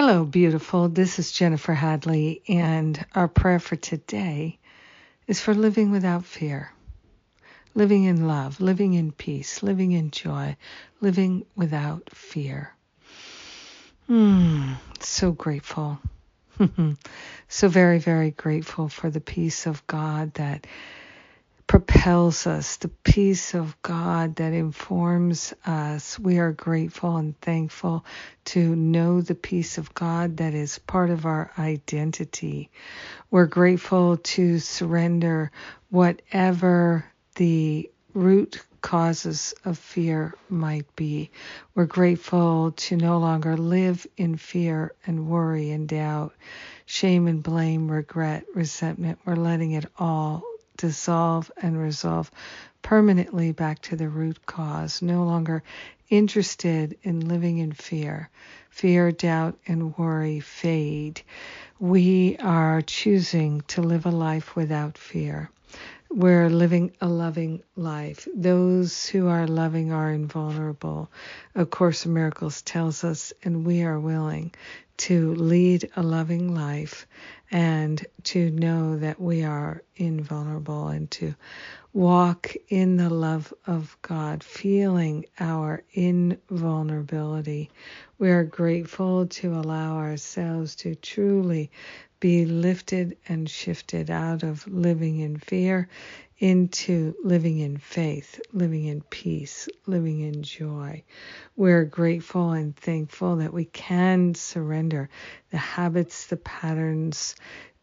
Hello, beautiful. This is Jennifer Hadley, and our prayer for today is for living without fear, living in love, living in peace, living in joy, living without fear. Hmm, so grateful. so very, very grateful for the peace of God that propels us, the peace of God that informs us. We are grateful and thankful to know the peace of God that is part of our identity. We're grateful to surrender whatever the root causes of fear might be. We're grateful to no longer live in fear and worry and doubt, shame and blame, regret, resentment. We're letting it all dissolve and resolve permanently back to the root cause, no longer interested in living in fear. Fear, doubt, and worry fade. We are choosing to live a life without fear. We're living a loving life. Those who are loving are invulnerable. A Course in Miracles tells us, and we are willing to lead a loving life and to know that we are invulnerable and to walk in the love of God, feeling our invulnerability. We are grateful to allow ourselves to truly be lifted and shifted out of living in fear into living in faith, living in peace, living in joy. We're grateful and thankful that we can surrender the habits, the patterns,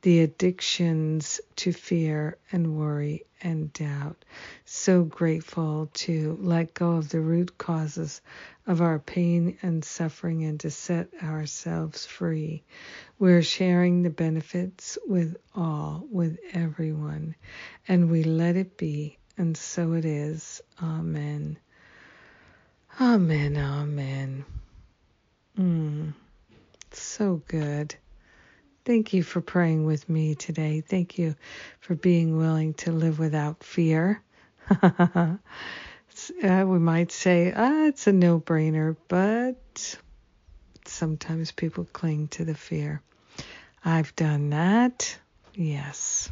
the addictions to fear and worry and doubt. So grateful to let go of the root causes of our pain and suffering and to set ourselves free. We're sharing the benefits with all, with everyone, and we let it be, and so it is. Amen. Amen. Amen. Mm, so good. Thank you for praying with me today. Thank you for being willing to live without fear. uh, we might say, ah, it's a no brainer, but sometimes people cling to the fear. I've done that. Yes.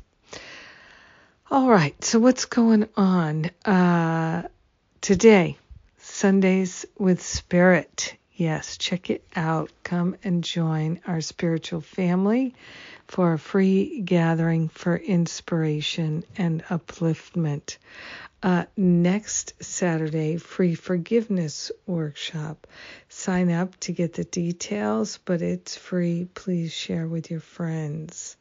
All right. So, what's going on uh, today? Sundays with Spirit. Yes, check it out. Come and join our spiritual family for a free gathering for inspiration and upliftment. Uh, next Saturday, free forgiveness workshop. Sign up to get the details, but it's free. Please share with your friends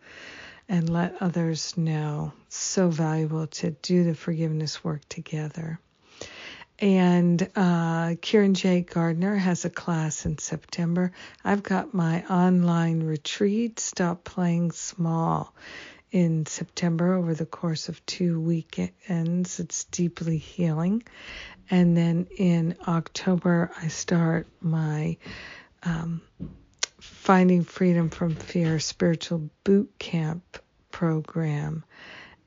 and let others know. So valuable to do the forgiveness work together. And uh, Kieran J. Gardner has a class in September. I've got my online retreat, Stop Playing Small, in September over the course of two weekends. It's deeply healing. And then in October, I start my um, Finding Freedom from Fear spiritual boot camp program.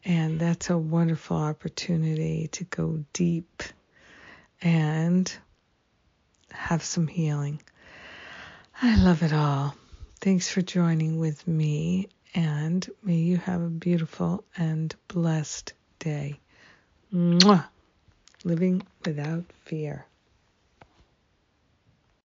And that's a wonderful opportunity to go deep and have some healing. I love it all. Thanks for joining with me, and may you have a beautiful and blessed day. Mwah! Living without fear.